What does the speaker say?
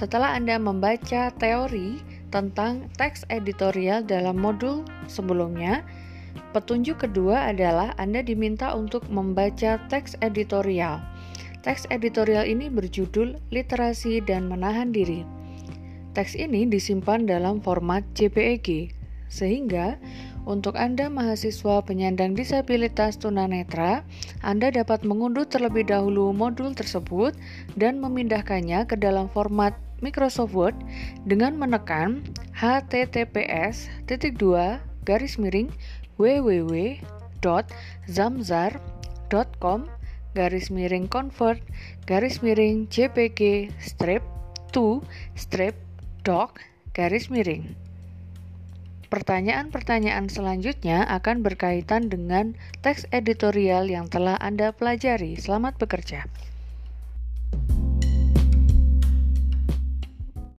Setelah Anda membaca teori tentang teks editorial dalam modul sebelumnya, petunjuk kedua adalah Anda diminta untuk membaca teks editorial. Teks editorial ini berjudul Literasi dan Menahan Diri. Teks ini disimpan dalam format JPEG, sehingga untuk Anda mahasiswa penyandang disabilitas tunanetra, Anda dapat mengunduh terlebih dahulu modul tersebut dan memindahkannya ke dalam format Microsoft Word dengan menekan https garis miring www.zamzar.com garis miring convert garis miring jpg strip to strip doc garis miring. Pertanyaan-pertanyaan selanjutnya akan berkaitan dengan teks editorial yang telah Anda pelajari. Selamat bekerja.